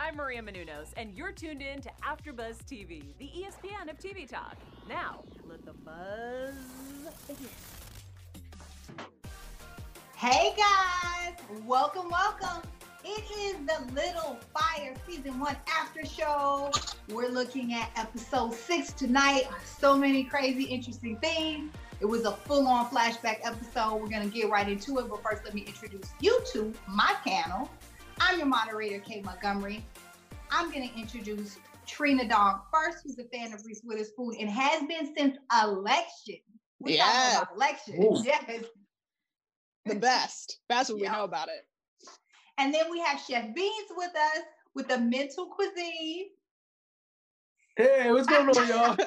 I'm Maria Menounos, and you're tuned in to AfterBuzz TV, the ESPN of TV talk. Now, let the buzz begin. Hey guys, welcome, welcome. It is the Little Fire Season 1 After Show. We're looking at episode 6 tonight. So many crazy, interesting things. It was a full on flashback episode. We're going to get right into it. But first, let me introduce you to my panel. I'm your moderator, Kay Montgomery. I'm going to introduce Trina Dong first, who's a fan of Reese Witherspoon and has been since election. We yes. election. Ooh. Yes. The best. That's what Yeah. we know about it. And then we have Chef Beanz with us with the mental cuisine. Hey, what's going on, y'all?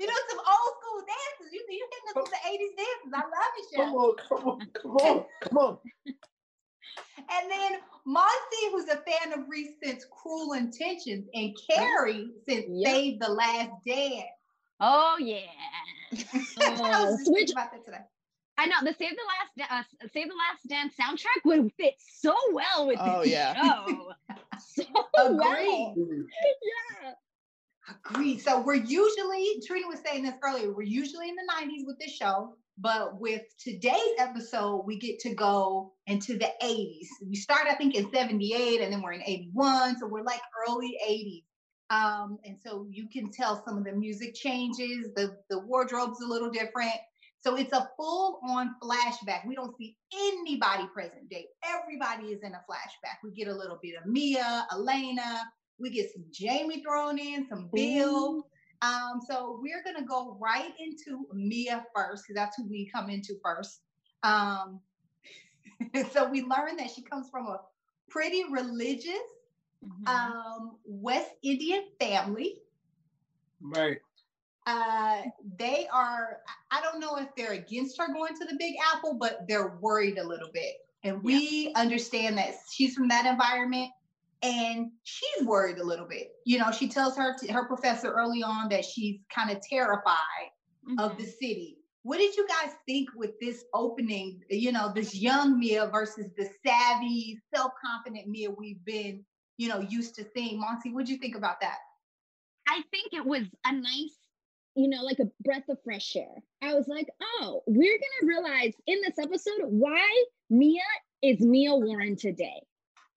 You know, some old school dances. You you hitting us with the 80s dances. I love it, Chef. come on, come on, come on, come on. And then Monty, who's a fan of Reese since Cruel Intentions, and Kerry since Yep. Save the Last Dance. Oh yeah. I was Oh, just switch. about that today. I know the Save the Last uh, Save the Last Dance soundtrack would fit so well with Oh, this yeah. show. so Agreed. well. Yeah. Agreed. So we're usually, Trina was saying this earlier, we're usually in the 90s with this show, but with today's episode, we get to go into the 80s. We start, I think, in 78 and then we're in 81. So we're like early 80s. Um, and so you can tell some of the music changes, the, the wardrobe's a little different. So it's a full on flashback. We don't see anybody present day. Everybody is in a flashback. We get a little bit of Mia, Elena, we get some Jamie thrown in, some Bill. Um, so we're gonna go right into Mia first, because that's who we come into first. Um, so we learn that she comes from a pretty religious Mhm. um, West Indian family. Right. Uh, they are, I don't know if they're against her going to the Big Apple, but they're worried a little bit. And we understand that she's from that environment and she's worried a little bit. You know, she tells her her professor early on that she's kind of terrified of Mhm. the city. What did you guys think with this opening? You know, this young Mia versus the savvy, self-confident Mia we've been, you know, used to seeing. Monty, what did you think about that? I think it was a nice, you know, like a breath of fresh air. I was like, oh, we're gonna realize in this episode why Mia is Mia Warren today.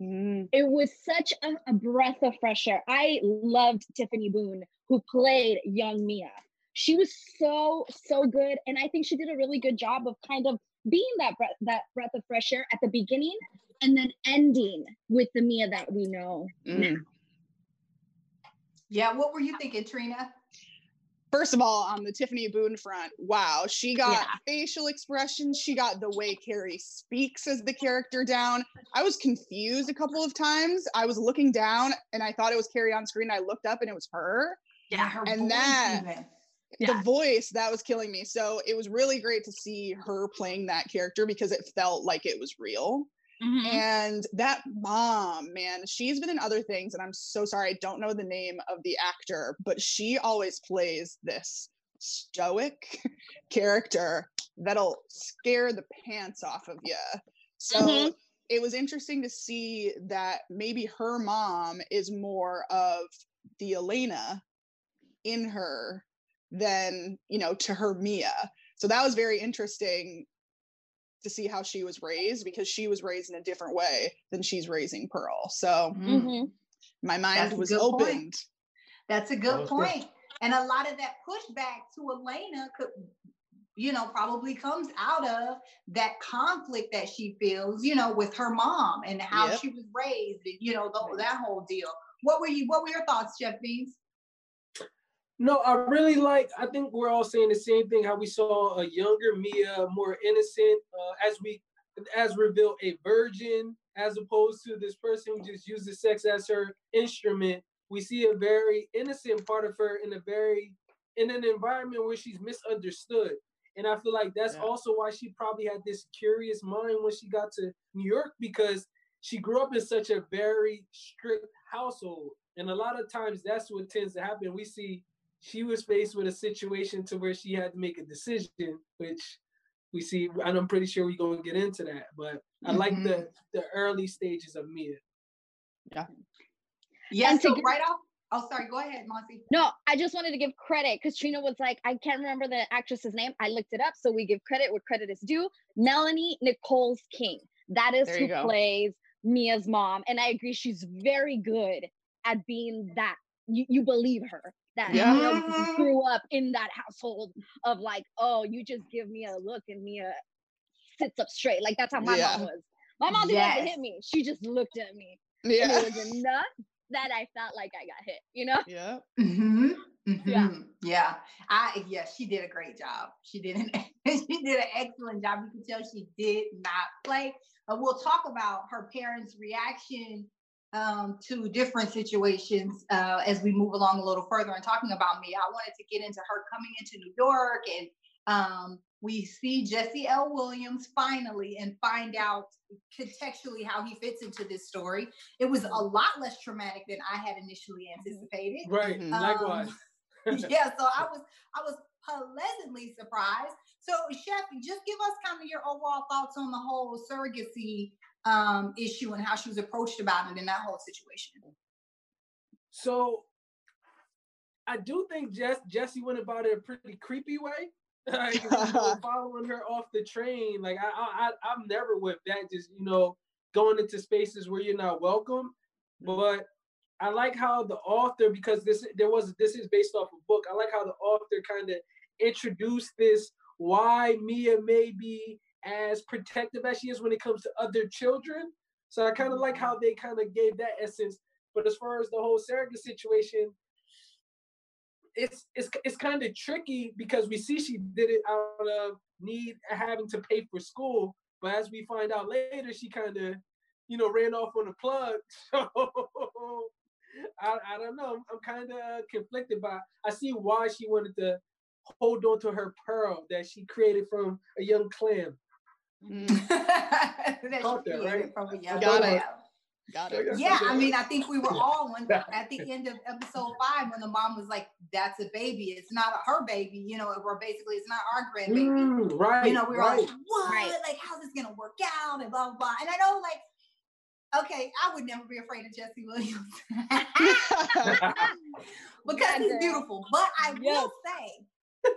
Mm, it was such a, a breath of fresh air. I loved Tiffany Boone, who played young Mia. She was so so good, and I think she did a really good job of kind of being that breath that breath of fresh air at the beginning, and then ending with the Mia that we know. mm. Yeah, what were you thinking, Trina? First of all, on the Tiffany Boone front, wow, she got Yeah. facial expressions. She got the way Kerry speaks as the character down. I was confused a couple of times. I was looking down and I thought it was Kerry on screen. I looked up and it was her. Yeah, her And voice that-. Yeah. The voice that was killing me. So it was really great to see her playing that character because it felt like it was real. Mhm. And that mom, man, she's been in other things, and I'm so sorry, I don't know the name of the actor, but she always plays this stoic character that'll scare the pants off of you. So Mhm. it was interesting to see that maybe her mom is more of the Elena in her than, you know, to her Mia. So that was very interesting to see how she was raised because she was raised in a different way than she's raising Pearl. So Mm, Mhm. my mind a was good point. opened. That's a That good good. point. And a lot of that pushback to Elena could, you know, probably comes out of that conflict that she feels, you know, with her mom and how Yep. she was raised, and you know, the, that whole deal. What were you? What were your thoughts, Chef Beanz? No, I really like. I think we're all saying the same thing. How we saw a younger Mia, more innocent, uh, as we, as revealed, a virgin, as opposed to this person who just uses sex as her instrument. We see a very innocent part of her in a very, in an environment where she's misunderstood. And I feel like that's Yeah. also why she probably had this curious mind when she got to New York because she grew up in such a very strict household. And a lot of times that's what tends to happen. We see she was faced with a situation to where she had to make a decision, which we see, and I'm pretty sure we're going to get into that. But I like Mhm. the the early stages of Mia. Yeah, And to so give- right off. Oh, sorry. Go ahead, Monty. No, I just wanted to give credit because Trina was like, I can't remember the actress's name. I looked it up, so we give credit where credit is due. Melanie Nichols King. That is who go. plays Mia's mom, and I agree, she's very good at being that. You, you believe her that Yeah. Mia Mhm. grew up in that household of like, oh, you just give me a look and Mia sits up straight. Like that's how my Yeah. mom was. My mom didn't have to hit me; she just looked at me, and Yeah. it was enough that I felt like I got hit. You know? Yeah. Mm-hmm. Yeah. hmm Yeah. I yeah, she did a great job. She did an she did an excellent job. You can tell she did not play. Uh, we'll talk about her parents' reaction um, to different situations uh, as we move along a little further and talking about me. I wanted to get into her coming into New York and um, we see Jesse L. Williams finally and find out contextually how he fits into this story. It was a lot less traumatic than I had initially anticipated Right. Mhm. Likewise. yeah, so I was I was pleasantly surprised. So, Chef, just give us kind of your overall thoughts on the whole surrogacy um, issue and how she was approached about it in that whole situation. So I do think Jess, Jesse went about it a pretty creepy way. like, following her off the train, like I, I, I'm never with that. Just you know, going into spaces where you're not welcome. But I like how the author, because this there was this is based off a book. I like how the author kind of introduced this why Mia may be as protective as she is when it comes to other children. So I kind of like how they kind of gave that essence. But as far as the whole surrogate situation, it's it's it's kind of tricky because we see she did it out of need having to pay for school, but as we find out later, she kind of you know ran off on a plug. So I I don't know. I'm kind of conflicted, by. I see why she wanted to hold on to her pearl that she created from a young clam. Mm, that she Caught that, created right? from a young Got it. Got it. Yeah, I mean, I think we were all when, at the end of episode five when the mom was like, "That's a baby. It's not her baby." You know, or basically, it's not our grandbaby. Mm, right. you know, we were all right. like, what? Right. Like, how's this gonna work out? And blah blah blah. And I know, like, okay, I would never be afraid of Jesse Williams because he's beautiful. But I Yes. will say,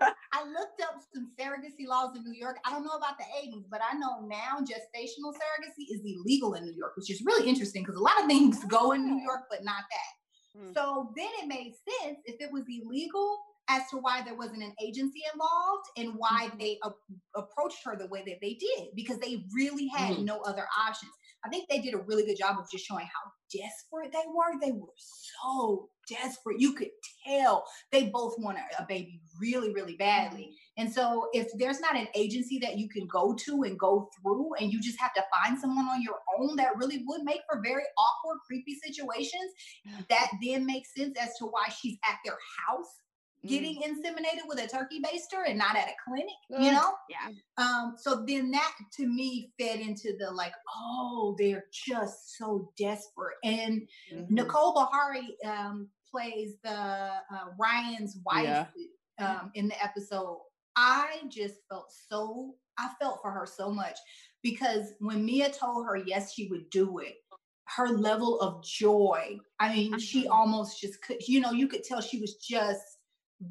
I looked up some surrogacy laws in New York. I don't know about the 80s, but I know now gestational surrogacy is illegal in New York, which is really interesting because a lot of things go in New Oh. York, but not that. Mm. So then it made sense if it was illegal as to why there wasn't an agency involved and why Mhm. they a- approached her the way that they did because they really had Mhm. no other options. I think they did a really good job of just showing how desperate they were. They were so desperate. You could tell they both wanted a baby really, really badly. And so if there's not an agency that you can go to and go through and you just have to find someone on your own that really would make for very awkward, creepy situations, that then makes sense as to why she's at their house Mm. getting inseminated with a turkey baster and not at a clinic, you know? Yeah. Um, so then that to me fed into the like, oh, they're just so desperate. And Mhm. Nicole Bahari um, plays the uh, Ryan's wife Yeah. um, in the episode. I just felt so, I felt for her so much because when Mia told her yes, she would do it, her level of joy. I mean, she Mhm. almost just could, you know, you could tell she was just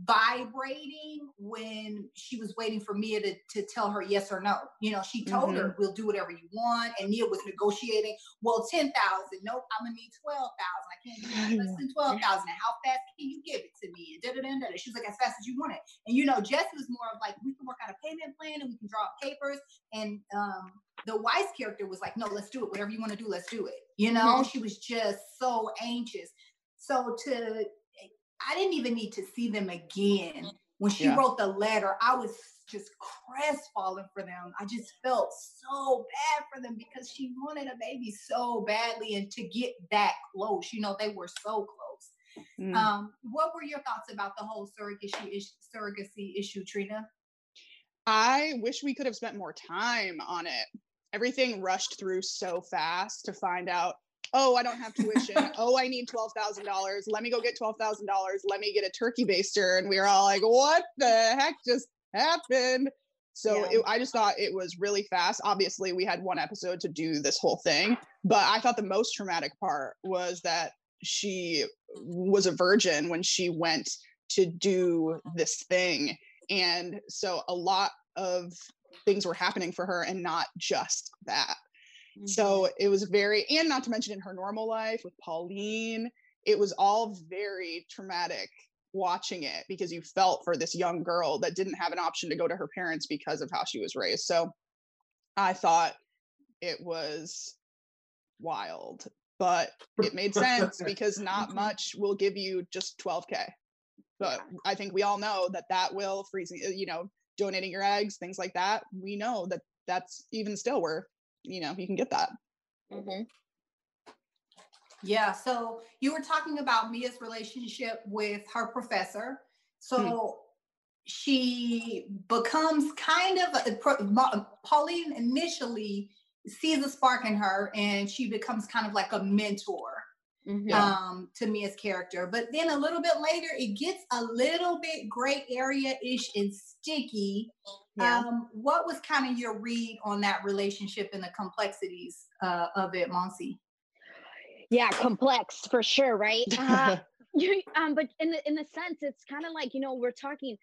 vibrating when she was waiting for Mia to, to tell her yes or no. You know, she told her, we'll do whatever you want. And Mia was negotiating, well, 10,000. Nope, I'm going to need 12,000. I can't you less than 12,000. How fast can you give it to me? And da da da da. She was like, as fast as you want it. And, you know, Jesse was more of like, we can work out a payment plan and we can draw up papers. And um, the Weiss character was like, no, let's do it. Whatever you want to do, let's do it. You know, she was just so anxious. So to I didn't even need to see them again. When she Yeah. wrote the letter, I was just crestfallen for them. I just felt so bad for them because she wanted a baby so badly and to get that close, you know, they were so close. Mm. Um, what were your thoughts about the whole surrogacy issue, surrogacy issue, Trina? I wish we could have spent more time on it. Everything rushed through so fast to find out, oh, I don't have tuition. oh, I need $12,000. Let me go get $12,000. Let me get a turkey baster. And we were all like, what the heck just happened? So Yeah. it, I just thought it was really fast. Obviously, we had one episode to do this whole thing, but I thought the most traumatic part was that she was a virgin when she went to do this thing. And so a lot of things were happening for her and not just that. Mm-hmm. So it was very, and not to mention in her normal life with Pauline, it was all very traumatic watching it because you felt for this young girl that didn't have an option to go to her parents because of how she was raised. So I thought it was wild, but it made sense because not mm-hmm. much will give you just 12K. But I think we all know that that will freeze, you know, donating your eggs, things like that. We know that that's even still where, you know, you can get that. Mm-hmm. Yeah. So you were talking about Mia's relationship with her professor. So hmm. she becomes kind of a, Pauline initially sees a spark in her and she becomes kind of like a mentor mm-hmm. um, to Mia's character. But then a little bit later, it gets a little bit gray area ish and sticky. Yeah. Um, what was kind of your read on that relationship and the complexities uh, of it, Monse? Yeah, complex for sure, right? Uh, you, um, but in the in the sense, it's kind of like you know we're talking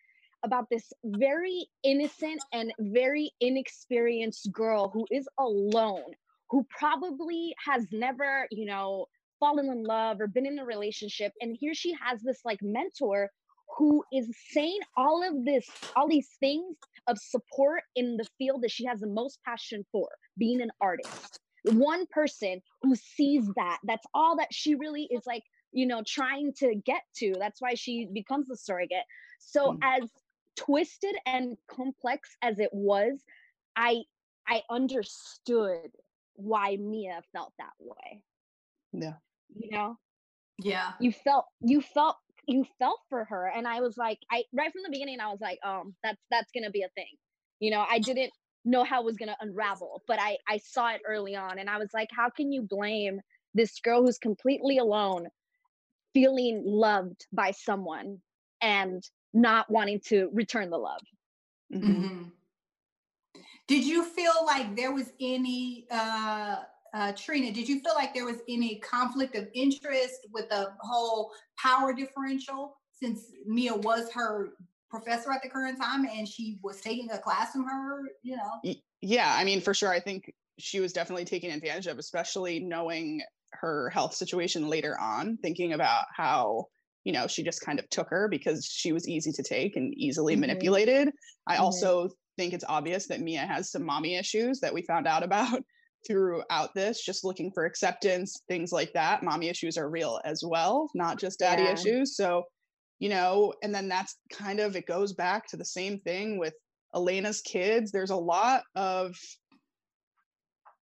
about this very innocent and very inexperienced girl who is alone, who probably has never, you know, fallen in love or been in a relationship, and here she has this like mentor who is saying all of this, all these things of support in the field that she has the most passion for, being an artist. One person who sees that that's all that she really is like you know trying to get to. That's why she becomes the surrogate. So mm. as twisted and complex as it was i i understood why mia felt that way. Yeah. You know? Yeah. You felt you felt you felt for her and i was like i right from the beginning i was like um that's that's gonna be a thing you know i didn't know how it was going to unravel but i i saw it early on and i was like how can you blame this girl who's completely alone feeling loved by someone and not wanting to return the love mm-hmm. Mm-hmm. did you feel like there was any uh uh, Trina, did you feel like there was any conflict of interest with the whole power differential since Mia was her professor at the current time and she was taking a class from her, you know? Yeah, I mean, for sure. I think she was definitely taken advantage of, especially knowing her health situation later on, thinking about how, you know, she just kind of took her because she was easy to take and easily mm-hmm. manipulated. I mm-hmm. also think it's obvious that Mia has some mommy issues that we found out about throughout this, just looking for acceptance, things like that. Mommy issues are real as well, not just daddy yeah. issues. So you know and then that's kind of it goes back to the same thing with elena's kids there's a lot of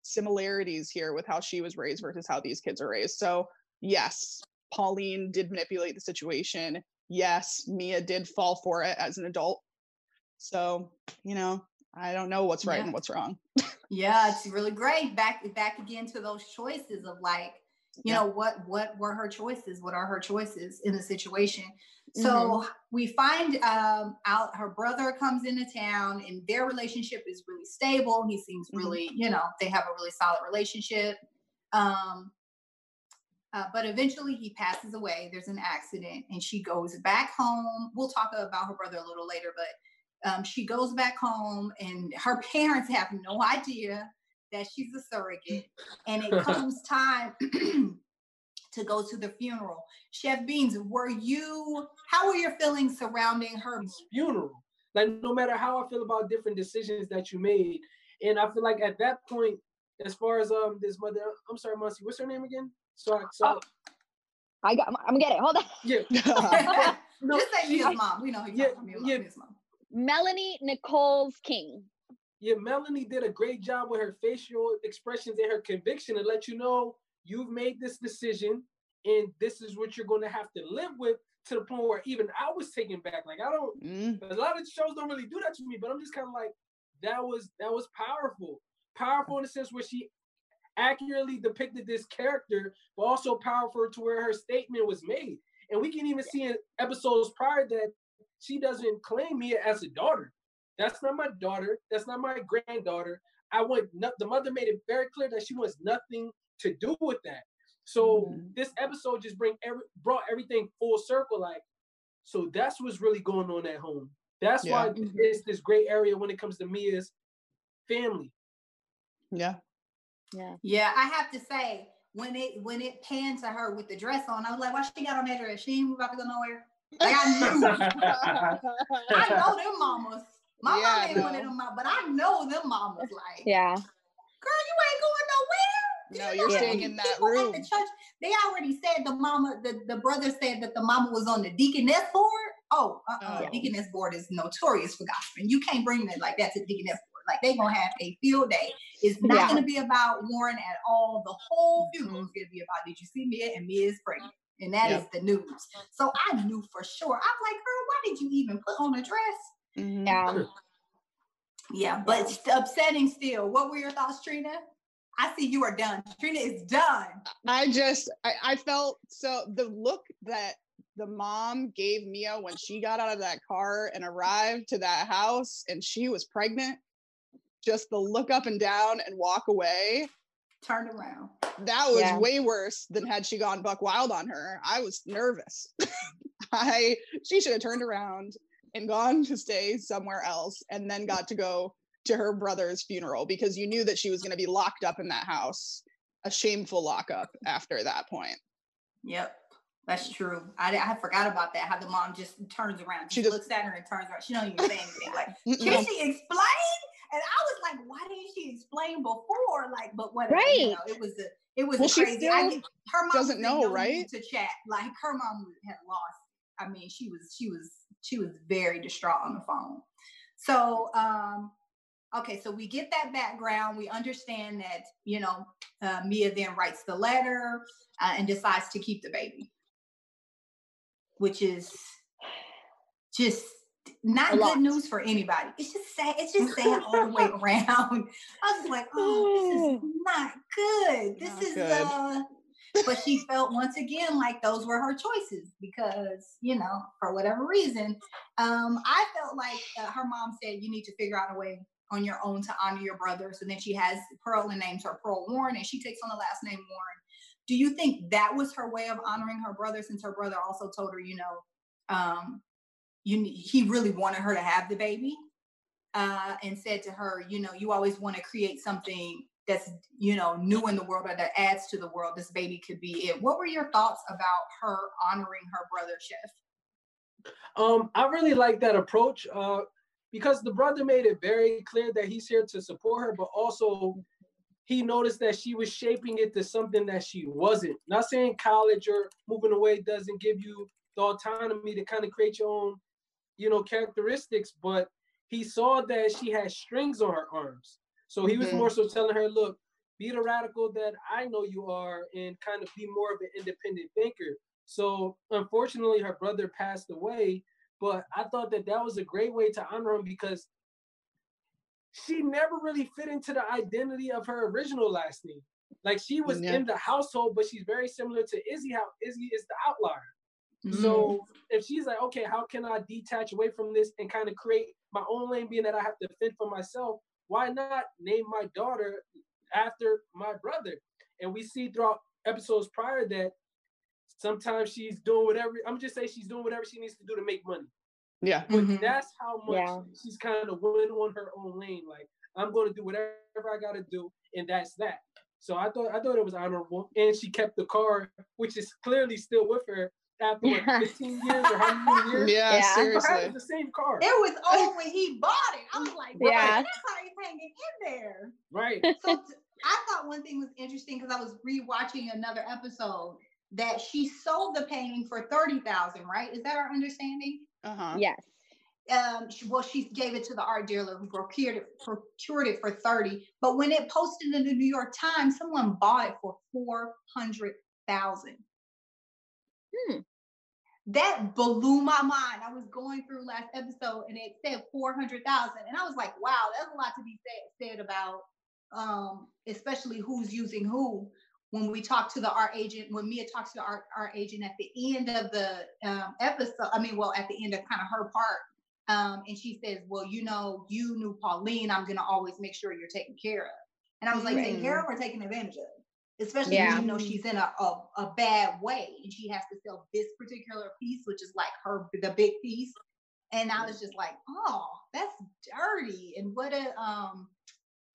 similarities here with how she was raised versus how these kids are raised so yes pauline did manipulate the situation yes mia did fall for it as an adult so you know i don't know what's right yeah. and what's wrong yeah it's really great. Back back again to those choices of like you yeah. know what what were her choices? What are her choices in the situation? So mm-hmm. we find um, out her brother comes into town and their relationship is really stable. He seems mm-hmm. really you know they have a really solid relationship. Um, uh, but eventually he passes away. There's an accident and she goes back home. We'll talk about her brother a little later but um, she goes back home and her parents have no idea that she's a surrogate. And it comes time to go to the funeral. Chef Beanz, were you, how were your feelings surrounding her funeral? Like, no matter how I feel about different decisions that you made. And I feel like at that point, as far as um this mother, I'm sorry, Monse, what's her name again? So, so oh, I got, I'm getting it. Hold on. Yeah. no, Just say Mia's mom. We know who yeah, yeah. mom. Melanie Nicholls-King yeah, Melanie did a great job with her facial expressions and her conviction to let you know you've made this decision and this is what you're going to have to live with to the point where even I was taken back. Like I don't, mm. a lot of shows don't really do that to me, but I'm just kind of like, that was that was powerful, powerful in the sense where she accurately depicted this character, but also powerful to where her statement was made. And we can even see in episodes prior that she doesn't claim Mia as a daughter. That's not my daughter. That's not my granddaughter. I want no, the mother made it very clear that she wants nothing to do with that. So Mhm. this episode just bring every brought everything full circle. Like, so that's what's really going on at home. That's why Yeah. Mhm. it's this great area when it comes to Mia's family. Yeah. Yeah. Yeah, I have to say, when it when it panned to her with the dress on, I was like, why she got on that dress? She ain't about to go nowhere. Like I knew. I know them mamas. My Yeah, mama ain't one of them, mama, but I know them mamas. Like, Yeah. girl, you ain't going nowhere. No, You you're know how staying in that people at. The church, they already said the mama, the, the brother said that the mama was on the deaconess board. Oh, uh-uh. Oh. deaconess board is notorious for gossiping. You can't bring it like that to deaconess board. Like they gonna have a field day. It's not Yeah. gonna be about Warren at all. The whole funeral is gonna be about did you see Mia and Mia is pregnant. And that is Yep. the news. So I knew for sure. I'm like, girl, why did you even put on a dress? Mhm. Yeah. Yeah, but upsetting still. What were your thoughts, Trina? I see you are done. Trina is done. I just I, I felt so the look that the mom gave Mia when she got out of that car and arrived to that house and she was pregnant, just the look up and down and walk away, Turn around. That was Yeah. way worse than had she gone buck wild on her. I was nervous. I she should have turned around and gone to stay somewhere else and then got to go to her brother's funeral because you knew that she was going to be locked up in that house, a shameful lockup after that point. Yep, that's true. I, I forgot about that. How the mom just turns around. She She just- looks at her and turns around. She don't even say anything. Like, can she explain? And I was like, why didn't she explain before? Like, but whatever. You Right. know, it was a it was Well, a she crazy. I get, her mom doesn't know, no right? To chat, like her mom had lost. I mean, she was she was she was very distraught on the phone. So, um, okay, so we get that background. We understand that you know uh, Mia then writes the letter uh, and decides to keep the baby, which is just not good news for anybody. It's just sad. It's just sad all the way around. I was like, oh, this is not good. This Not is good. uh but she felt once again like those were her choices because you know for whatever reason um i felt like uh, her mom said you need to figure out a way on your own to honor your brother so then she has pearl and names her pearl warren and she takes on the last name warren do you think that was her way of honoring her brother since her brother also told her you know um you he really wanted her to have the baby uh and said to her you know you always want to create something that's you know new in the world or that adds to the world this baby could be it what were your thoughts about her honoring her brother chef Um, I really like that approach uh, because the brother made it very clear that he's here to support her, but also he noticed that she was shaping it to something that she wasn't. Not saying college or moving away doesn't give you the autonomy to kind of create your own, you know, characteristics, but he saw that she had strings on her arms. So he was Mhm. more so telling her, look, be the radical that I know you are and kind of be more of an independent thinker. So unfortunately, her brother passed away, but I thought that that was a great way to honor him because she never really fit into the identity of her original last name. Like she was Yeah. in the household, but she's very similar to Izzy. How Izzy is the outlier. Mm-hmm. So if she's like, okay, how can I detach away from this and kind of create my own lane, being that I have to fend for myself? Why not name my daughter after my brother? And we see throughout episodes prior that sometimes she's doing whatever. I'm just say she's doing whatever she needs to do to make money. Yeah. But Mhm. that's how much Yeah. she's kind of went on her own lane. Like I'm going to do whatever I got to do, and that's that. So I thought I thought it was honorable, and she kept the car, which is clearly still with her after what, Yeah. 15 years or how many years? Yeah, Yeah. Seriously. it's the same car, it was old when he bought it i was like Yeah. yeah that's how he's hanging in there right? so t- I thought one thing was interesting because I was rewatching another episode that she sold the painting for thirty thousand. Right? Is that our understanding? Uh-huh. Yes. Um, she, well, she gave it to the art dealer who procured it, procured it for thirty. But when it posted in the New York Times, someone bought it for four hundred thousand. Hmm. That blew my mind. I was going through last episode and it said four hundred thousand, and I was like, "Wow, that's a lot to be said, said about." um, especially who's using who. When we talk to the art agent, when Mia talks to our, art, agent at the end of the um, episode, I mean, well, at the end of kind of her part, um, and she says, "Well, you know, you knew Pauline. I'm gonna always make sure you're taken care of." And I was like, "Taken care of or taken advantage of?" Especially Yeah. when you know she's in a, a, a bad way and she has to sell this particular piece, which is like her the big piece. And I was just like, oh, that's dirty. And what a um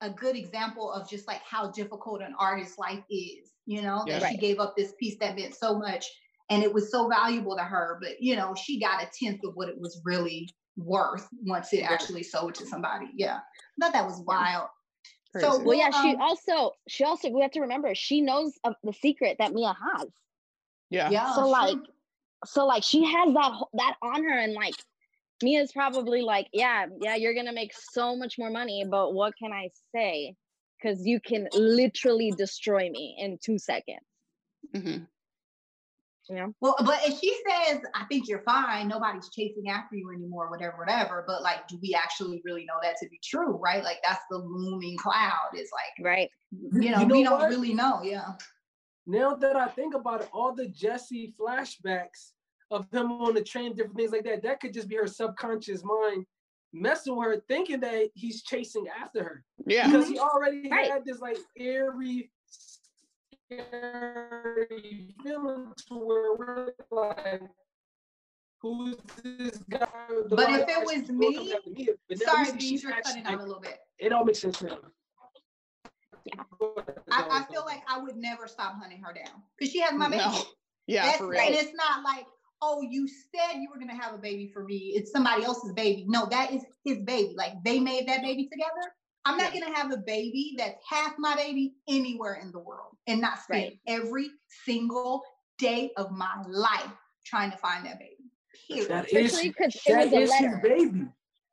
a good example of just like how difficult an artist's life is, you know, Yeah. that she gave up this piece that meant so much and it was so valuable to her, but you know, she got a tenth of what it was really worth once it actually sold to somebody. Yeah. I thought that was wild. So Well, yeah, she um, also she also we have to remember she knows of the secret that Mia has. yeah. yeah. so sure. like so like she has that that on her and like Mia's probably like, yeah, yeah, you're gonna make so much more money, but what can I say? Because you can literally destroy me in two seconds. Mhm. You know? Well, but if she says, I think you're fine, nobody's chasing after you anymore, whatever, whatever. But like, do we actually really know that to be true, right? Like that's the looming cloud. Is like, Right. you know, You know we don't really know. Yeah. Now that I think about it, all the Jesse flashbacks of him on the train, different things like that, that could just be her subconscious mind messing with her, thinking that he's chasing after her. Yeah. Because he mm-hmm. already Right. had this like eerie, scary feeling to where we're like, who's this guy? The But if it was me- me, but Sorry, Beanz, she's you're actually, cutting out a little bit. It all makes sense now. Yeah. I, I feel like I would never stop hunting her down because she has my baby. No. Yeah, That's, for real. And it's not like, oh, you said you were gonna have a baby for me. It's somebody else's baby. No, that is his baby. Like they made that baby together. I'm not gonna have a baby that's half my baby anywhere in the world and not spend Right. every single day of my life trying to find that baby. Period. That is, Especially because it a is his baby.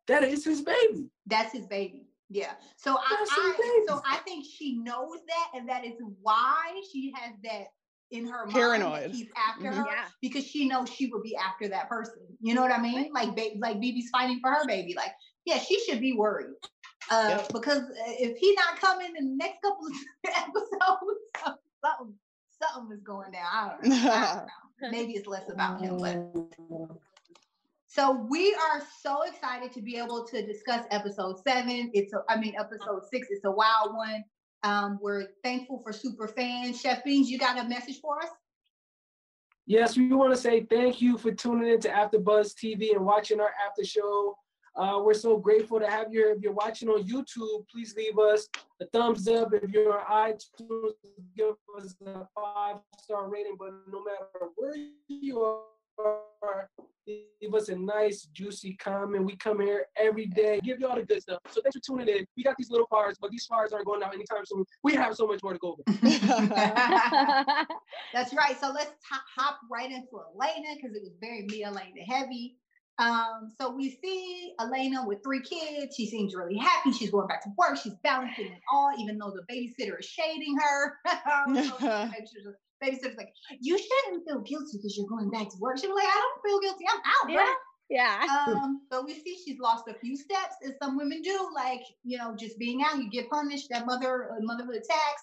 That is his baby. That's his baby. Yeah. So I, That's his I so I think she knows that, and that is why she has that in her mind Paranoid. that he's after Mhm. her Yeah. because she knows she would be after that person. You know what I mean? Like ba- like Bebe's fighting for her baby. Like yeah, she should be worried. Uh, Yep. because uh, if he not coming in the next couple of episodes, something something is going down. I don't know. I don't know. Maybe it's less about him, but so we are so excited to be able to discuss episode seven. It's a, I mean episode six. It's a wild one. Um, we're thankful for super fans. Chef Beanz, you got a message for us? Yes, we want to say thank you for tuning in to AfterBuzz TV and watching our after show. Uh, we're so grateful to have you here. If you're watching on YouTube, please leave us a thumbs up. If you're on iTunes, give us a five star rating. But no matter where you are, leave us a nice, juicy comment. We come here every day, give you all the good stuff. So thanks for tuning in. We got these little fires, but these fires aren't going out anytime soon. We have so much more to go. That's right. So let's hop, right into Elena because it was very Mia Elena heavy. Um, so we see Elena with three kids. She seems really happy. She's going back to work. She's balancing it all, even though the babysitter is shading her. So babysitter's like, you shouldn't feel guilty because you're going back to work. She's like, I don't feel guilty. I'm out. yeah. bruh." Yeah. um, but we see she's lost a few steps, as some women do, like you know, just being out, you get punished. That mother uh, motherhood tax.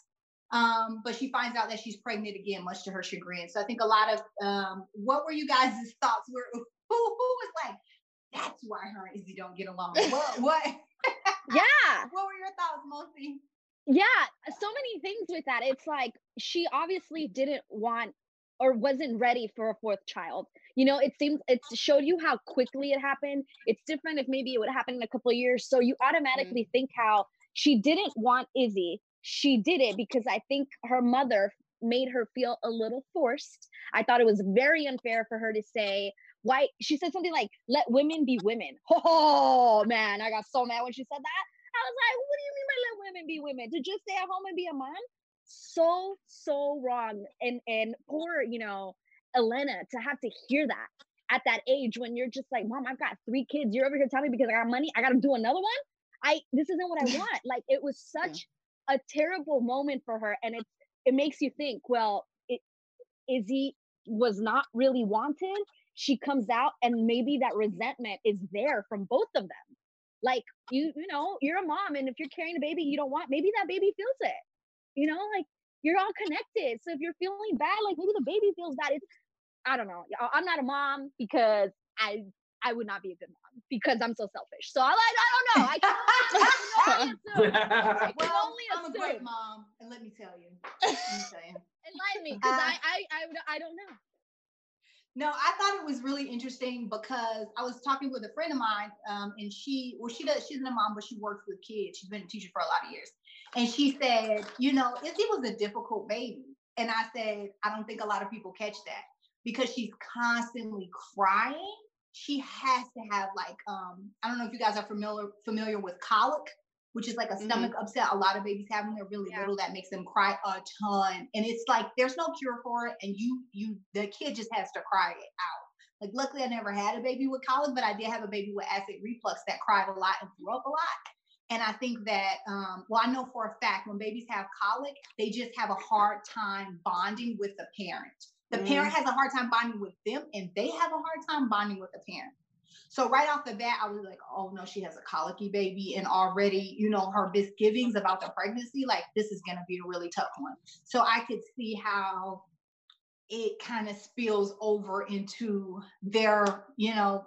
Um, but she finds out that she's pregnant again, much to her chagrin. So I think a lot of um, what were you guys' thoughts? Were who who was like, that's why her and Izzy don't get along. What what Yeah. what were your thoughts, Monse? Yeah. So many things with that. It's like she obviously didn't want or wasn't ready for a fourth child. You know, it seems it showed you how quickly it happened. It's different if maybe it would happen in a couple of years. So you automatically mm. think how she didn't want Izzy. She did it because I think her mother made her feel a little forced. I thought it was very unfair for her to say, why she said something like, let women be women. Oh man, I got so mad when she said that. I was like, what do you mean by let women be women? To just stay at home and be a mom? So, so wrong. And and poor, you know, Elena to have to hear that at that age when you're just like, Mom, I've got three kids. You're over here telling me because I got money, I gotta do another one. I this isn't what I want. Like it was such a terrible moment for her. And it it makes you think, well, it Izzy was not really wanted. She comes out and maybe that resentment is there from both of them. Like you, you know, you're a mom, and if you're carrying a baby you don't want, maybe that baby feels it. You know, like you're all connected. So if you're feeling bad, like maybe the baby feels bad. It's I don't know. I- I'm not a mom because I I would not be a good mom. because I'm so selfish. So I like I don't know. I can only, I can only assume. I can Well, only I'm a great mom, and let me tell you. Let me tell you. Enlighten me, because Uh, I, I I I don't know. No, I thought it was really interesting because I was talking with a friend of mine, um, and she, well, she does, she's a mom, but she works with kids. She's been a teacher for a lot of years. And she said, you know, Izzy was a difficult baby. And I said, I don't think a lot of people catch that because she's constantly crying. She has to have like, um, I don't know if you guys are familiar familiar with colic, which is like a Mhm. stomach upset. A lot of babies have when they're really Yeah. little. That makes them cry a ton, and it's like there's no cure for it. And you, you, the kid just has to cry it out. Like, luckily, I never had a baby with colic, but I did have a baby with acid reflux that cried a lot and threw up a lot. And I think that, um, well, I know for a fact when babies have colic, they just have a hard time bonding with the parent. The Mm. parent has a hard time bonding with them, and they have a hard time bonding with the parent. So right off the bat, I was like, oh no, she has a colicky baby, and already, you know, her misgivings about the pregnancy, like this is gonna be a really tough one. So I could see how it kind of spills over into their, you know,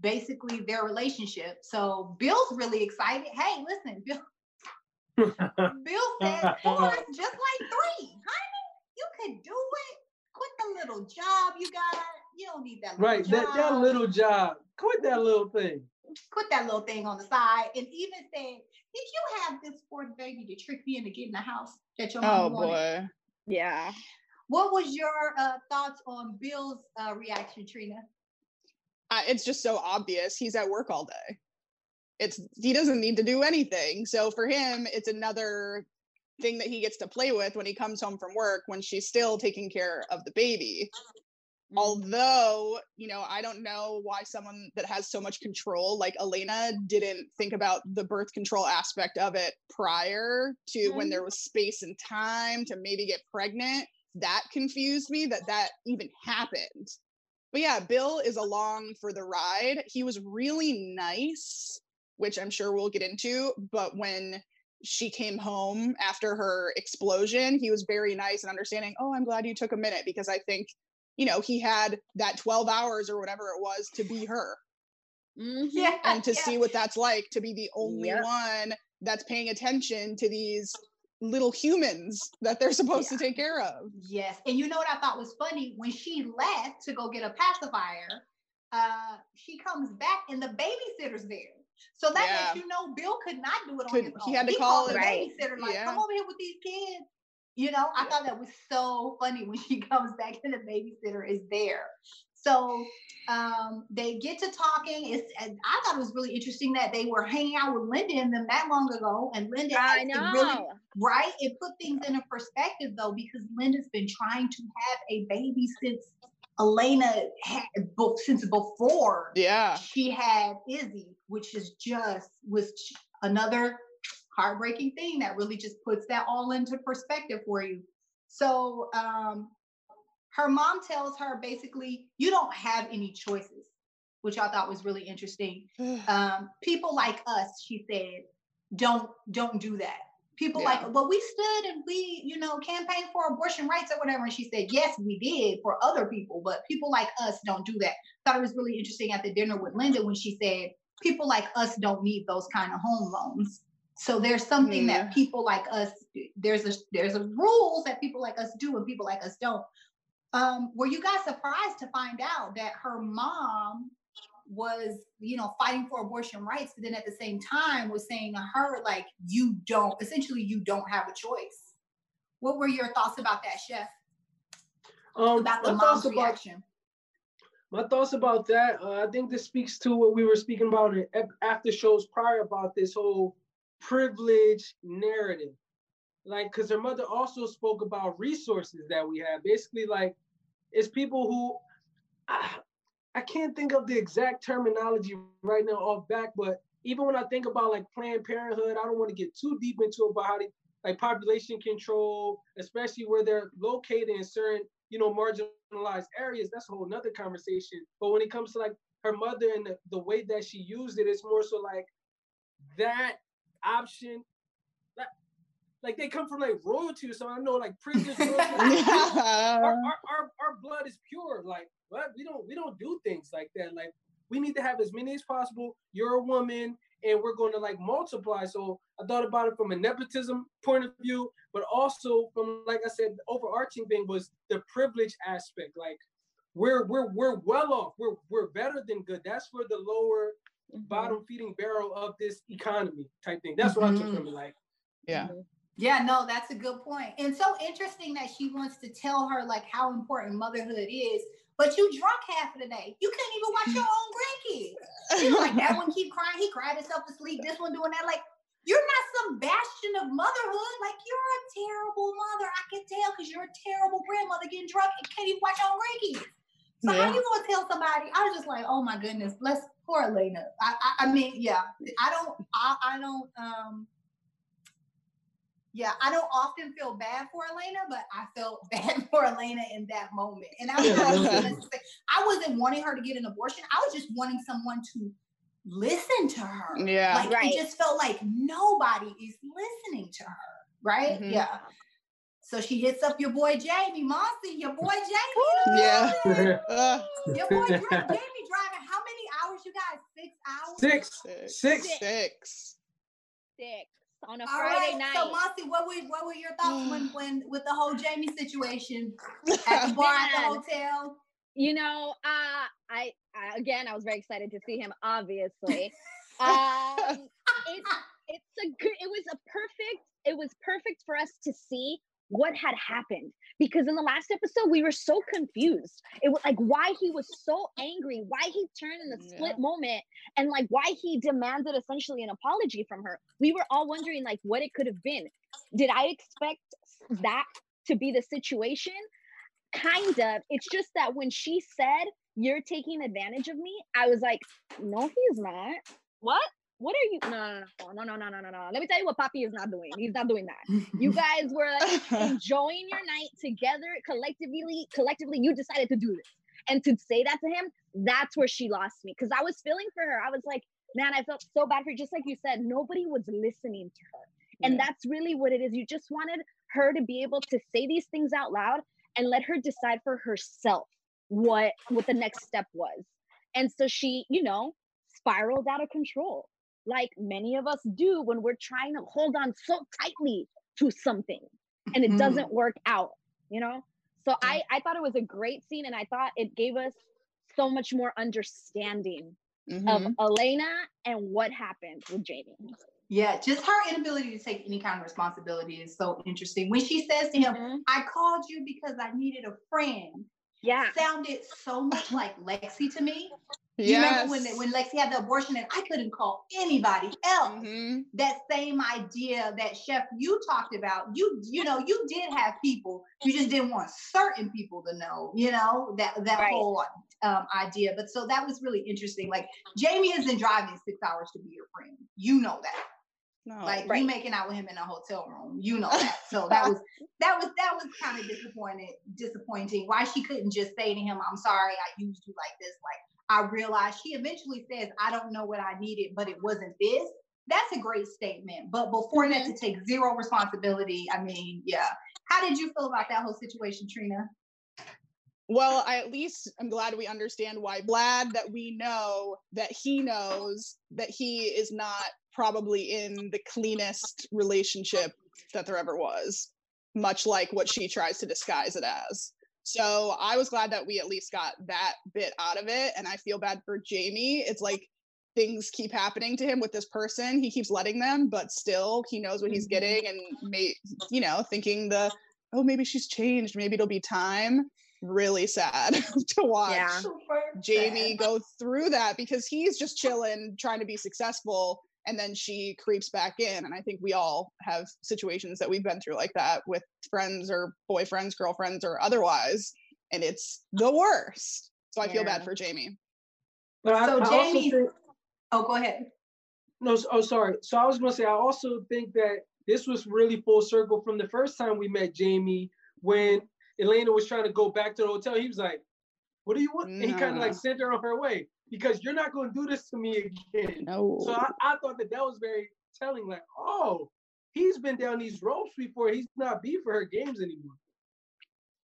basically their relationship. So Bill's really excited. Hey, listen, Bill. Bill said four is just like three, honey. You could do it. Quit the little job you got. You don't need that little right, that, that little job. Quit that little thing. Put that little thing on the side, and even said, "Did you have this fourth baby to trick me into getting the house that your Oh mom wanted?" boy. Yeah. What was your uh, thoughts on Bill's uh, reaction, Trina? I, it's just so obvious. He's at work all day. It's he doesn't need to do anything. So for him, it's another thing that he gets to play with when he comes home from work when she's still taking care of the baby. Mm-hmm. Although, you know, I don't know why someone that has so much control like Elena didn't think about the birth control aspect of it prior to when there mm-hmm. was space and time to maybe get pregnant. That confused me that that even happened. But yeah, Bill is along for the ride. He was really nice, which I'm sure we'll get into. But when she came home after her explosion, he was very nice and understanding. Oh, I'm glad you took a minute because I think, you know, he had that 12 hours or whatever it was to be her Mhm. Yeah, and to yeah. see what that's like to be the only Yep. one that's paying attention to these little humans that they're supposed to take care of. Yes, and you know what I thought was funny when she left to go get a pacifier. Uh, she comes back and the babysitter's there. So that Yeah. lets you know Bill could not do it on Could- his own. he had to called call the it- Right. babysitter like, Yeah. "Come over here with these kids." You know, I thought that was so funny when she comes back and the babysitter is there. So um, they get to talking. It's and I thought it was really interesting that they were hanging out with Linda and them that long ago, and Linda I know. really right? It put things into perspective though, because Linda's been trying to have a baby since Elena had since before Yeah. she had Izzy, which is just was another heartbreaking thing that really just puts that all into perspective for you. So um her mom tells her basically, you don't have any choices, which I thought was really interesting um, people like us, she said, don't don't do that. People Yeah. like, well, we stood and we, you know, campaigned for abortion rights or whatever. And she said, yes, we did for other people, but people like us don't do that. Thought it was really interesting at the dinner with Linda when she said, people like us don't need those kind of home loans. So there's something Yeah. that people like us, there's a there's a rules that people like us do and people like us don't. Um, were you guys surprised to find out that her mom was, you know, fighting for abortion rights, but then at the same time was saying to her, like, you don't, essentially, you don't have a choice. What were your thoughts about that, Chef? Um, About the mom's about reaction? my thoughts about that. Uh, I think this speaks to what we were speaking about in after shows prior about this whole privilege narrative. Like, because her mother also spoke about resources that we have. Basically, like, it's people who I, I can't think of the exact terminology right now off back, but even when I think about like Planned Parenthood, I don't want to get too deep into about how like population control, especially where they're located in certain, you know, marginalized areas. That's a whole nother conversation. But when it comes to like her mother and the, the way that she used it, it's more so like that option. That, like they come from like royalty, so I know like privilege. royalty, our, our, our, our blood is pure. Like what? We don't we don't do things like that. Like we need to have as many as possible. You're a woman, and we're going to like multiply. So I thought about it from a nepotism point of view, but also from like I said, the overarching thing was the privilege aspect. Like we're we're we're well off. We're we're better than good. That's for the lower mm-hmm. bottom feeding barrel of this economy type thing. That's what mm-hmm. I took from it. Like, yeah. Mm-hmm. Yeah, no, that's a good point. And so interesting that she wants to tell her like how important motherhood is, but you drunk half of the day. You can't even watch your own grandkids. She's like that one keep crying, he cried himself to sleep. This one doing that. Like you're not some bastion of motherhood. Like you're a terrible mother. I can tell because you're a terrible grandmother getting drunk and can't even watch your own grandkids. So yeah. how you gonna tell somebody? I was just like, oh my goodness, bless poor Elena. I, I, I mean, yeah, I don't, I, I don't, um, yeah, I don't often feel bad for Elena, but I felt bad for Elena in that moment. And I, was I wasn't wanting her to get an abortion. I was just wanting someone to listen to her. Yeah. Like right. it just felt like nobody is listening to her. Right? Mm-hmm. Yeah. So she hits up your boy Jamie Monse, your boy Jamie. Yeah. your boy Jamie driving how many hours, you guys? Six hours? Six. Six. Six. Six. Six on a All Friday right. night. So, Monse, what were what were your thoughts when when with the whole Jamie situation at the bar at the hotel? You know, uh, I, I again, I was very excited to see him. Obviously, um, it's it's a good. It was a perfect. It was perfect for us to see what had happened because in the last episode we were so confused. It was like why he was so angry why he turned in the split yeah. moment and like why he demanded essentially an apology from her. We were all wondering like what it could have been. Did i expect that to be the situation? Kind of. It's just that when she said you're taking advantage of me i was like no he's not. What what are you? No, no, no, no, no, no, no, no. Let me tell you what Poppy is not doing. He's not doing that. You guys were like, enjoying your night together collectively. Collectively, you decided to do this, and to say that to him, that's where she lost me because I was feeling for her. I was like, man, I felt so bad for her. Just like you said, nobody was listening to her, and yeah. that's really what it is. You just wanted her to be able to say these things out loud and let her decide for herself what what the next step was. And so she, you know, spiraled out of control like many of us do when we're trying to hold on so tightly to something and it mm-hmm. doesn't work out, you know? So I, I thought it was a great scene and I thought it gave us so much more understanding mm-hmm. of Elena and what happened with Jamie. Yeah, just her inability to take any kind of responsibility is so interesting. When she says to him, mm-hmm. I called you because I needed a friend. Yeah. Sounded so much like Lexi to me. You yes. remember when when Lexi had the abortion and I couldn't call anybody else. Mm-hmm. That same idea that Chef you talked about. You you know you did have people. You just didn't want certain people to know. You know that that right. whole um, idea. But so that was really interesting. Like Jamie isn't driving six hours to be your friend. You know that. No, like right. you making out with him in a hotel room, you know that. So that was that was that was kind of disappointed, disappointing. Why she couldn't just say to him, "I'm sorry, I used you like this." Like I realized she eventually says, I don't know what I needed, but it wasn't this. That's a great statement. But before mm-hmm. that, to take zero responsibility, I mean, yeah. How did you feel about that whole situation, Trina? Well, I at least I'm glad we understand why. Glad that we know that he knows that he is not probably in the cleanest relationship that there ever was, much like what she tries to disguise it as. So I was glad that we at least got that bit out of it. And I feel bad for Jamie. It's like things keep happening to him with this person. He keeps letting them, but still he knows what he's mm-hmm. getting and may you know, thinking the oh maybe she's changed, maybe it'll be time. Really sad to watch yeah. Jamie go through that because he's just chilling, trying to be successful and then she creeps back in and i think we all have situations that we've been through like that with friends or boyfriends girlfriends or otherwise and it's the worst so i yeah. feel bad for jamie but so I, I jamie think, oh go ahead no oh sorry so i was going to say i also think that this was really full circle from the first time we met jamie when elena was trying to go back to the hotel he was like what do you want? No. And he kind of like mm-hmm. sent her on her way because you're not going to do this to me again. No. So I, I thought that that was very telling. Like, oh, he's been down these ropes before. He's not beat for her games anymore.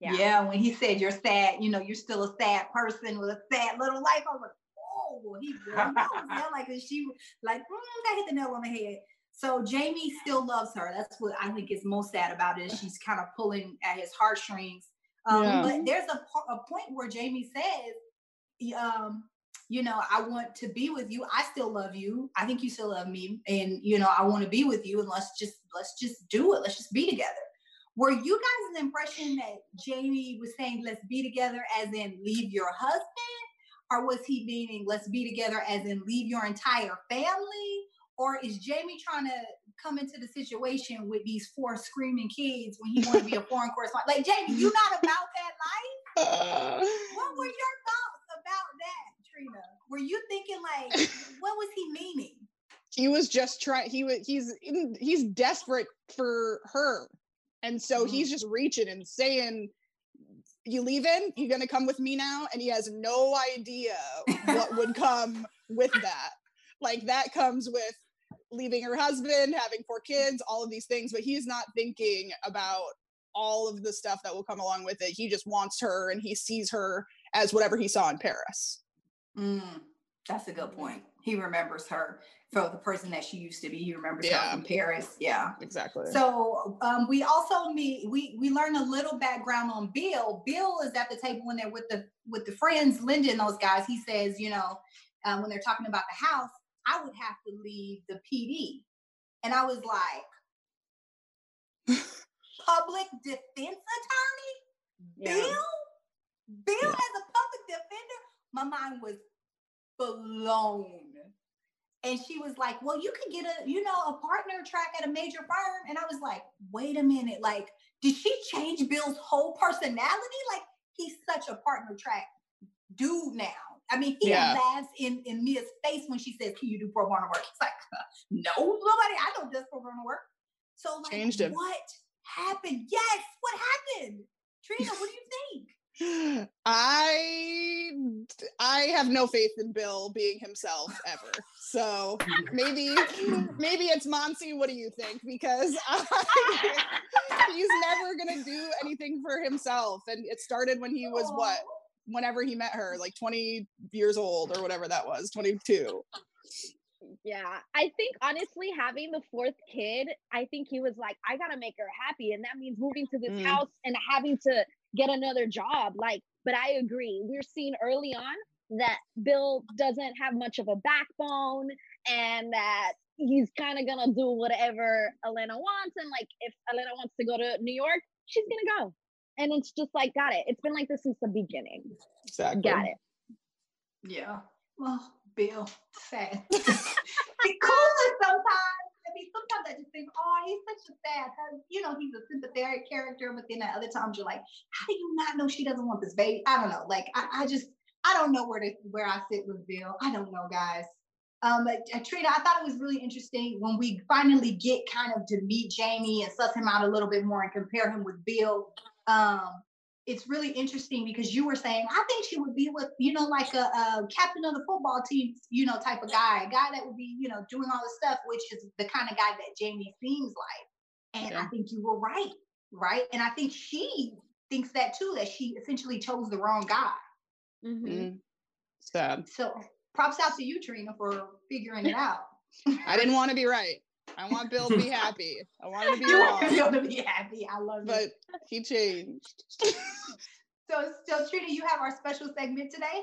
Yeah. yeah, when he said you're sad, you know, you're still a sad person with a sad little life. I was like, oh Well, he really knows. yeah, like she like mm, I hit the nail on the head. So Jamie still loves her. That's what I think is most sad about it. she's kind of pulling at his heartstrings. Um, Yeah. But there's a, a point where Jamie says, um, you know, I want to be with you. I still love you. I think you still love me, and you know, I want to be with you. And let's just let's just do it. Let's just be together. Were you guys' an impression that Jamie was saying let's be together as in leave your husband, or was he meaning let's be together as in leave your entire family? Or is Jamie trying to come into the situation with these four screaming kids when he want to be a foreign correspondent? Like Jamie, you not about that life? What were your thoughts about that, Trina? Were you thinking like, what was he meaning? he was just trying he was he's in, he's desperate for her. And so Mhm. he's just reaching and saying you leaving? You gonna come with me now? And he has no idea what would come with that. Like that comes with leaving her husband having four kids all of these things but he's not thinking about all of the stuff that will come along with it. He just wants her and he sees her as whatever he saw in paris Mm, that's a good point. He remembers her for the person that she used to be. He remembers Yeah. her from Paris. Yeah. exactly So um, we also meet. We we learn a little background on Bill. Bill is at the table when they're with the with the friends, Linda and those guys. He says, you know, um, when they're talking about the house, I would have to leave the PD, and I was like, public defense attorney, Yeah. Bill, Bill Yeah. as a public defender. My mind was blown. And she was like, Well, you could get a, you know, a partner track at a major firm. And I was like, wait a minute, like, did she change Bill's whole personality? Like, he's such a partner track dude now. I mean, he Yeah. laughs in, in Mia's face when she says, Can you do pro bono work? He's like, No, nobody I know does pro bono work. So like Changed him. what happened? Yes, what happened? Trina, what do you think? I I have no faith in Bill being himself ever. So maybe maybe it's Monse. What do you think? Because I, he's never gonna do anything for himself. And it started when he was what? Whenever he met her, like 20 years old or whatever that was, 22. Yeah, I think honestly, having the fourth kid, I think he was like, I gotta make her happy, and that means moving to this Mm. house and having to get another job. Like, but I agree. We're seeing early on that Bill doesn't have much of a backbone, and that he's kind of gonna do whatever Elena wants. And like, if Elena wants to go to New York, she's gonna go. And it's just like, got it. It's been like this since the beginning. Exactly. Got it. Yeah. Well, Bill, sad. He's cool sometimes. Mean, sometimes I just think, oh, he's such a sad. You know, he's a sympathetic character, but then at other times you're like, how do you not know she doesn't want this baby? I don't know. Like, I, I just, I don't know where to where I sit with Bill. I don't know, guys. Um, uh, Trina, I thought it was really interesting when we finally get kind of to meet Jamie and suss him out a little bit more and compare him with Bill. Um, it's really interesting because you were saying I think she would be with you know like a, a captain of the football team you know type of guy, a guy that would be you know doing all the stuff, which is the kind of guy that Jamie seems like. And I think you were right, right? And I think she thinks that too, that she essentially chose the wrong guy. Mhm. Mm, sad. So props out to you, Trina, for figuring it out. I didn't want to be right. I want Bill to be happy. I want him to be You want. Bill to be happy. I love you. But it. he changed. So, so Trina, you have our special segment today.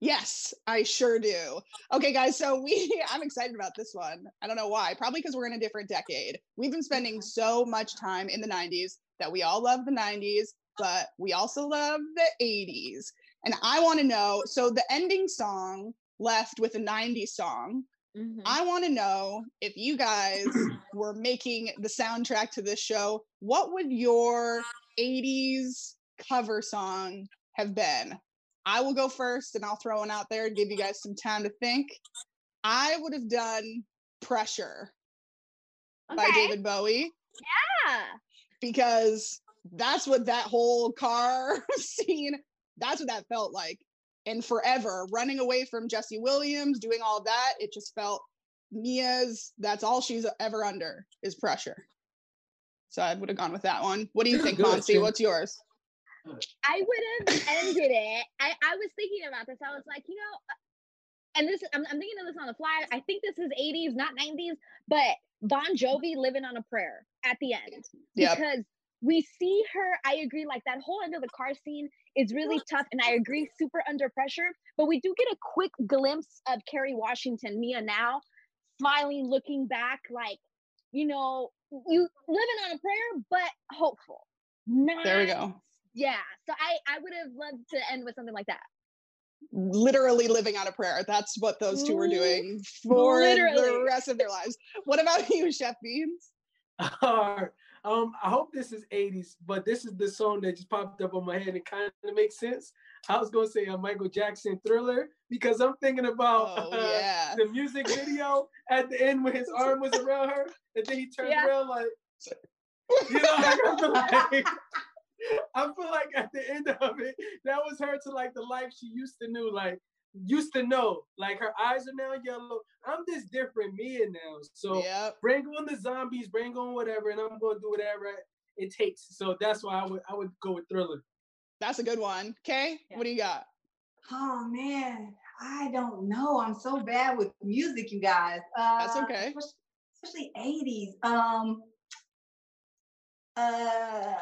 Yes, I sure do. Okay, guys, so we I'm excited about this one. I don't know why. Probably because we're in a different decade. We've been spending so much time in the 90s that we all love the 90s, but we also love the 80s. And I want to know, so the ending song left with a 90s song. Mhm. I want to know if you guys were making the soundtrack to this show, what would your 80s cover song have been? I will go first and I'll throw one out there and give you guys some time to think. I would have done Pressure by David Bowie Yeah. because that's what that whole car scene, that's what that felt like. And forever running away from Jesse Williams, doing all that, it just felt Mia's, that's all she's ever under is pressure. So I would have gone with that one. What do you think, Good, Monse? What's yours? I would have ended it. I, I was thinking about this. I was like, you know, uh, and this I'm, I'm thinking of this on the fly. I think this is 80s, not 90s, but Bon Jovi living on a prayer at the end Yep. because we see her. I agree, like that whole end of the car scene is really tough, and I agree, super under pressure. But we do get a quick glimpse of Kerry Washington, Mia now, smiling, looking back, like you know, you living on a prayer, but hopeful. Not, There we go. Yeah. So I I would have loved to end with something like that. Literally living on a prayer. That's what those two were Mm, doing for the rest of their lives. What about you, Chef Beanz? Alright, um, I hope this is 80s, but this is the song that just popped up on my head and kind of makes sense. I was gonna say a Michael Jackson thriller because I'm thinking about Oh uh, the music video at the end when his arm was around her, and then he turned Yeah. around like, you know, like, I feel like I feel like at the end of it, that was her to like the life she used to knew, like used to know. Like her eyes are now yellow. I'm this different Mia now. So Yep. bring on the zombies, bring on whatever, and I'm gonna do whatever it takes. So that's why I would I would go with thriller. That's a good one. Kay, Yeah. what do you got? Oh man, I don't know. I'm so bad with music, you guys. Uh, That's okay. Especially, especially 80s. Um. Uh.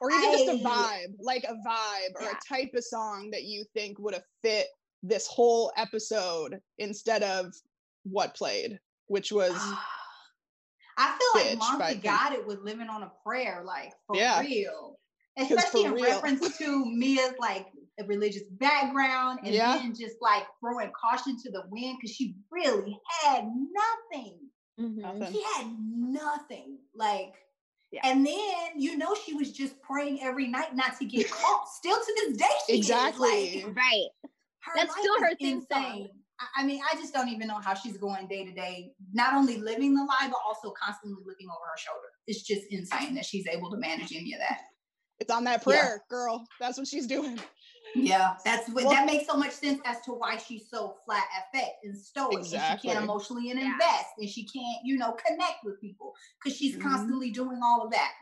Or even just a vibe, like a vibe or a type of song that you think would have fit this whole episode instead of what played, which was I feel like Bitch Monse got it with living on a prayer, like for Yeah. real. 'Cause Especially for in real. reference to Mia's like a religious background and Yeah. then just like throwing caution to the wind because she really had nothing. Mhm. nothing. She had nothing. Like, Yeah. and then you know she was just praying every night not to get caught. Still to this day, she is. Exactly. Like, Right. Her That's life still is her theme song. insane. I- I mean, I just don't even know how she's going day to day, not only living the lie, but also constantly looking over her shoulder. It's just insane that she's able to manage any of that. It's on that Yeah. prayer, girl. That's what she's doing. Yeah, that's what Well- that makes so much sense as to why she's so flat affect and stoic, and she can't emotionally and Yeah. invest, and she can't, you know, connect with people because she's Mhm. constantly doing all of that.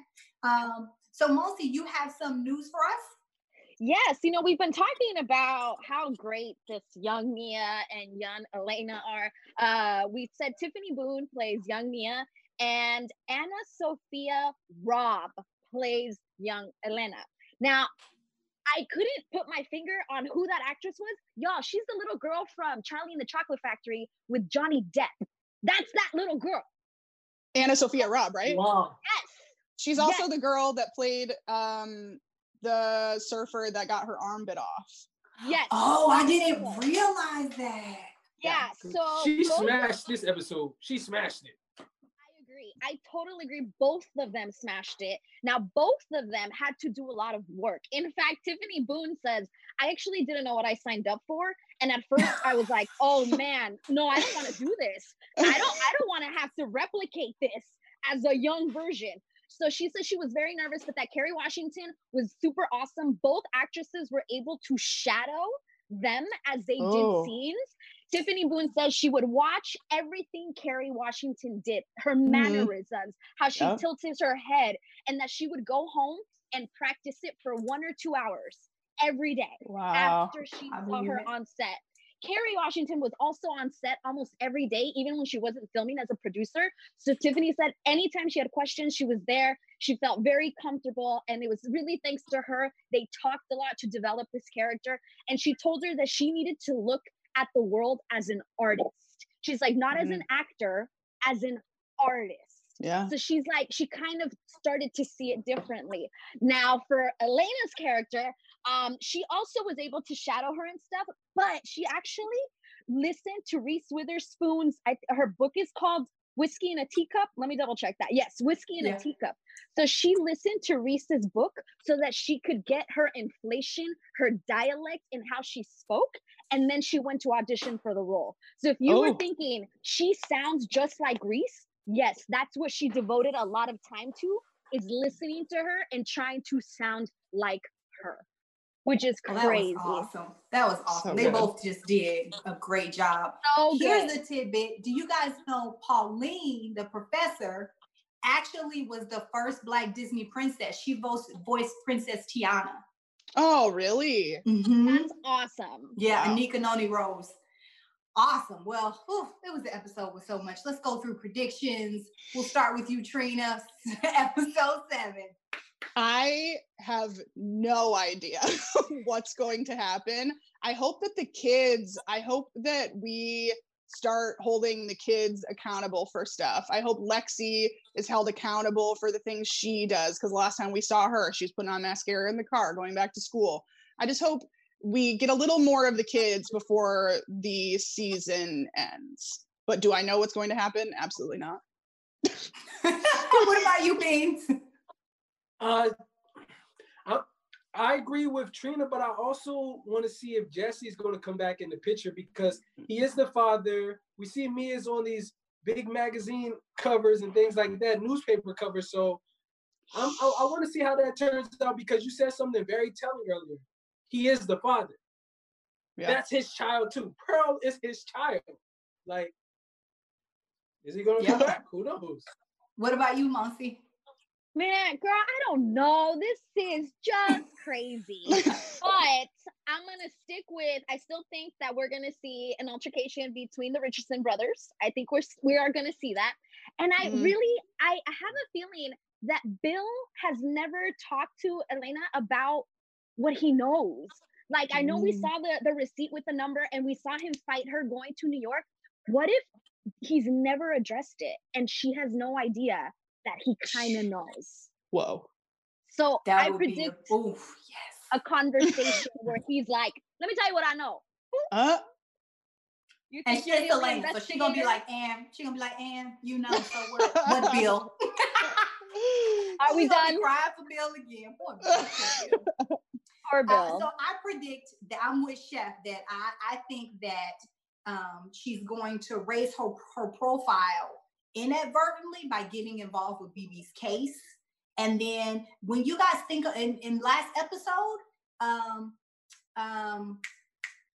Um, so, Monse, you have some news for us? Yes, you know, we've been talking about how great this young Mia and young Elena are. Uh, we said Tiffany Boone plays young Mia, and Anna Sophia Robb plays young Elena. Now, I couldn't put my finger on who that actress was. Y'all, she's the little girl from Charlie and the Chocolate Factory with Johnny Depp. That's that little girl. AnnaSophia Robb, right? Wow. Yes. She's Yes. also the girl that played um the surfer that got her arm bit off. Yes. Oh, I didn't realize that. yeah. So She smashed this episode. She smashed it. I agree. I totally agree. Both of them smashed it. Now, both of them had to do a lot of work. In fact, Tiffany Boone says, I actually didn't know what I signed up for. And at first I was like, oh man, no, I don't want to do this. I don't I don't want to have to replicate this as a young version. So she said she was very nervous, but that Kerry Washington was super awesome. Both actresses were able to shadow them as they Oh. did scenes. Tiffany Boone says she would watch everything Kerry Washington did, her Mhm. mannerisms, how she Yep. tilted her head, and that she would go home and practice it for one or two hours every day Wow. after she I saw her it. on set. Kerry Washington was also on set almost every day, even when she wasn't filming as a producer. So Tiffany said anytime she had questions, she was there. She felt very comfortable, and it was really thanks to her. They talked a lot to develop this character, and she told her that she needed to look at the world as an artist. She's like, not as an mm-hmm. actor, as an artist. Yeah. So she's like, she kind of started to see it differently. Now, for Elena's character, um, she also was able to shadow her and stuff, but she actually listened to Reese Witherspoon's. I, her book is called Whiskey in a Teacup. Let me double check that. Yes, Whiskey in Yeah. a Teacup. So she listened to Reese's book so that she could get her inflation, her dialect, and how she spoke. And then she went to audition for the role. So if you Oh. were thinking she sounds just like Reese, yes, that's what she devoted a lot of time to is listening to her and trying to sound like her, which is Well, that crazy. was awesome. That was awesome. So they good. both just did a great job. So Here's good. a tidbit. Do you guys know Pauline, the professor, actually was the first Black Disney princess? She voiced, voiced Princess Tiana. Oh, really? Mhm. That's awesome. Yeah, Wow. Anika Noni Rose. Awesome. Well, whew, it was an episode with so much. Let's go through predictions. We'll start with you, Trina. episode seven. I have no idea what's going to happen. I hope that the kids, I hope that we start holding the kids accountable for stuff. I hope Lexi is held accountable for the things she does because last time we saw her, she was putting on mascara in the car going back to school. I just hope we get a little more of the kids before the season ends. But do I know what's going to happen? Absolutely not. what about you, Beanz? Uh, I, I agree with Trina, but I also want to see if Jesse's going to come back in the picture because he is the father. We see Mia's on these big magazine covers and things like that, newspaper covers. So I'm, I, I want to see how that turns out because you said something very telling earlier he is the father. Yeah. That's his child too. Pearl is his child. Like, is he gonna yeah. come back? Who knows? What about you, Monse? Man, girl, I don't know. This is just crazy. but I'm gonna stick with. I still think that we're gonna see an altercation between the Richardson brothers. I think we're we are gonna see that. And I mm. really, I, I have a feeling that Bill has never talked to Elena about what he knows. Like I know mm. we saw the the receipt with the number and we saw him fight her going to New York. What if he's never addressed it and she has no idea that he kind of knows? Whoa. So that I predict be, oof, yes. a conversation where he's like, "Let me tell you what I know." Uh, you and she's Elena, so she's gonna be like, "Am," she gonna be like, "Am," you know, so what? what Bill? Are we done? Cry for Bill again. Poor Bill. Uh, Bill. Uh, so I predict that I'm with Chef that I, I think that um, she's going to raise her, her profile inadvertently by getting involved with Bebe's case. And then when you guys think of, in, in last episode, um, um,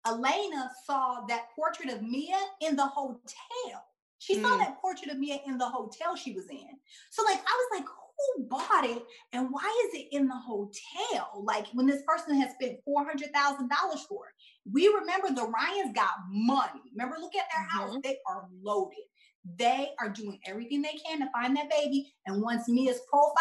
Elena saw that portrait of Mia in the hotel. She mm. saw that portrait of Mia in the hotel she was in. So like I was like, who bought it and why is it in the hotel? Like when this person has spent $400,000 for it. We remember the Ryans got money. Remember, look at their mm-hmm. house. They are loaded. They are doing everything they can to find that baby. And once Mia's profile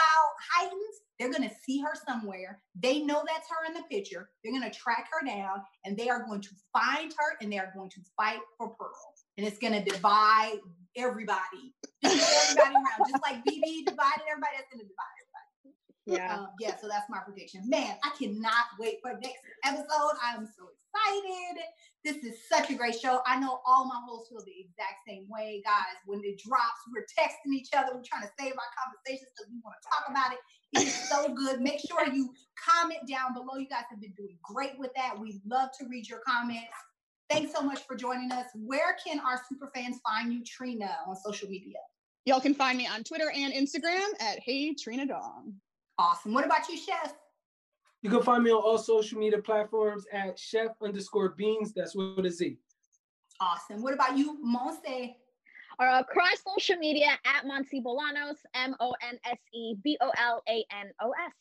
heightens, they're going to see her somewhere. They know that's her in the picture. They're going to track her down and they are going to find her and they are going to fight for Pearl. And it's going to divide everybody. everybody around. Just like Bebe divided everybody, that's to divide everybody. Yeah. Um, yeah, so that's my prediction. Man, I cannot wait for next episode. I'm so excited. This is such a great show. I know all my hosts feel the exact same way, guys. When it drops, we're texting each other. We're trying to save our conversations because we want to talk about it. It is so good. Make sure you comment down below. You guys have been doing great with that. We love to read your comments. Thanks so much for joining us. Where can our super fans find you, Trina, on social media? Y'all can find me on Twitter and Instagram at Hey Trina Dong. Awesome. What about you, Chef? You can find me on all social media platforms at chef underscore beanz. That's with a Z. Awesome. What about you, Monse? Or uh, across social media at Monse Bolanos, M O N S E B O L A N O S.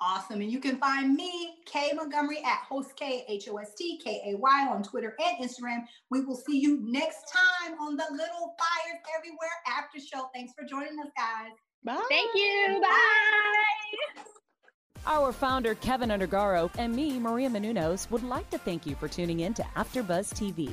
Awesome. And you can find me, Kay Montgomery, at host K H O S T K A Y on Twitter and Instagram. We will see you next time on the Little Fires Everywhere after show. Thanks for joining us, guys. Bye. Thank you. Bye. Our founder, Kevin Undergaro, and me, Maria Menounos, would like to thank you for tuning in to AfterBuzz TV.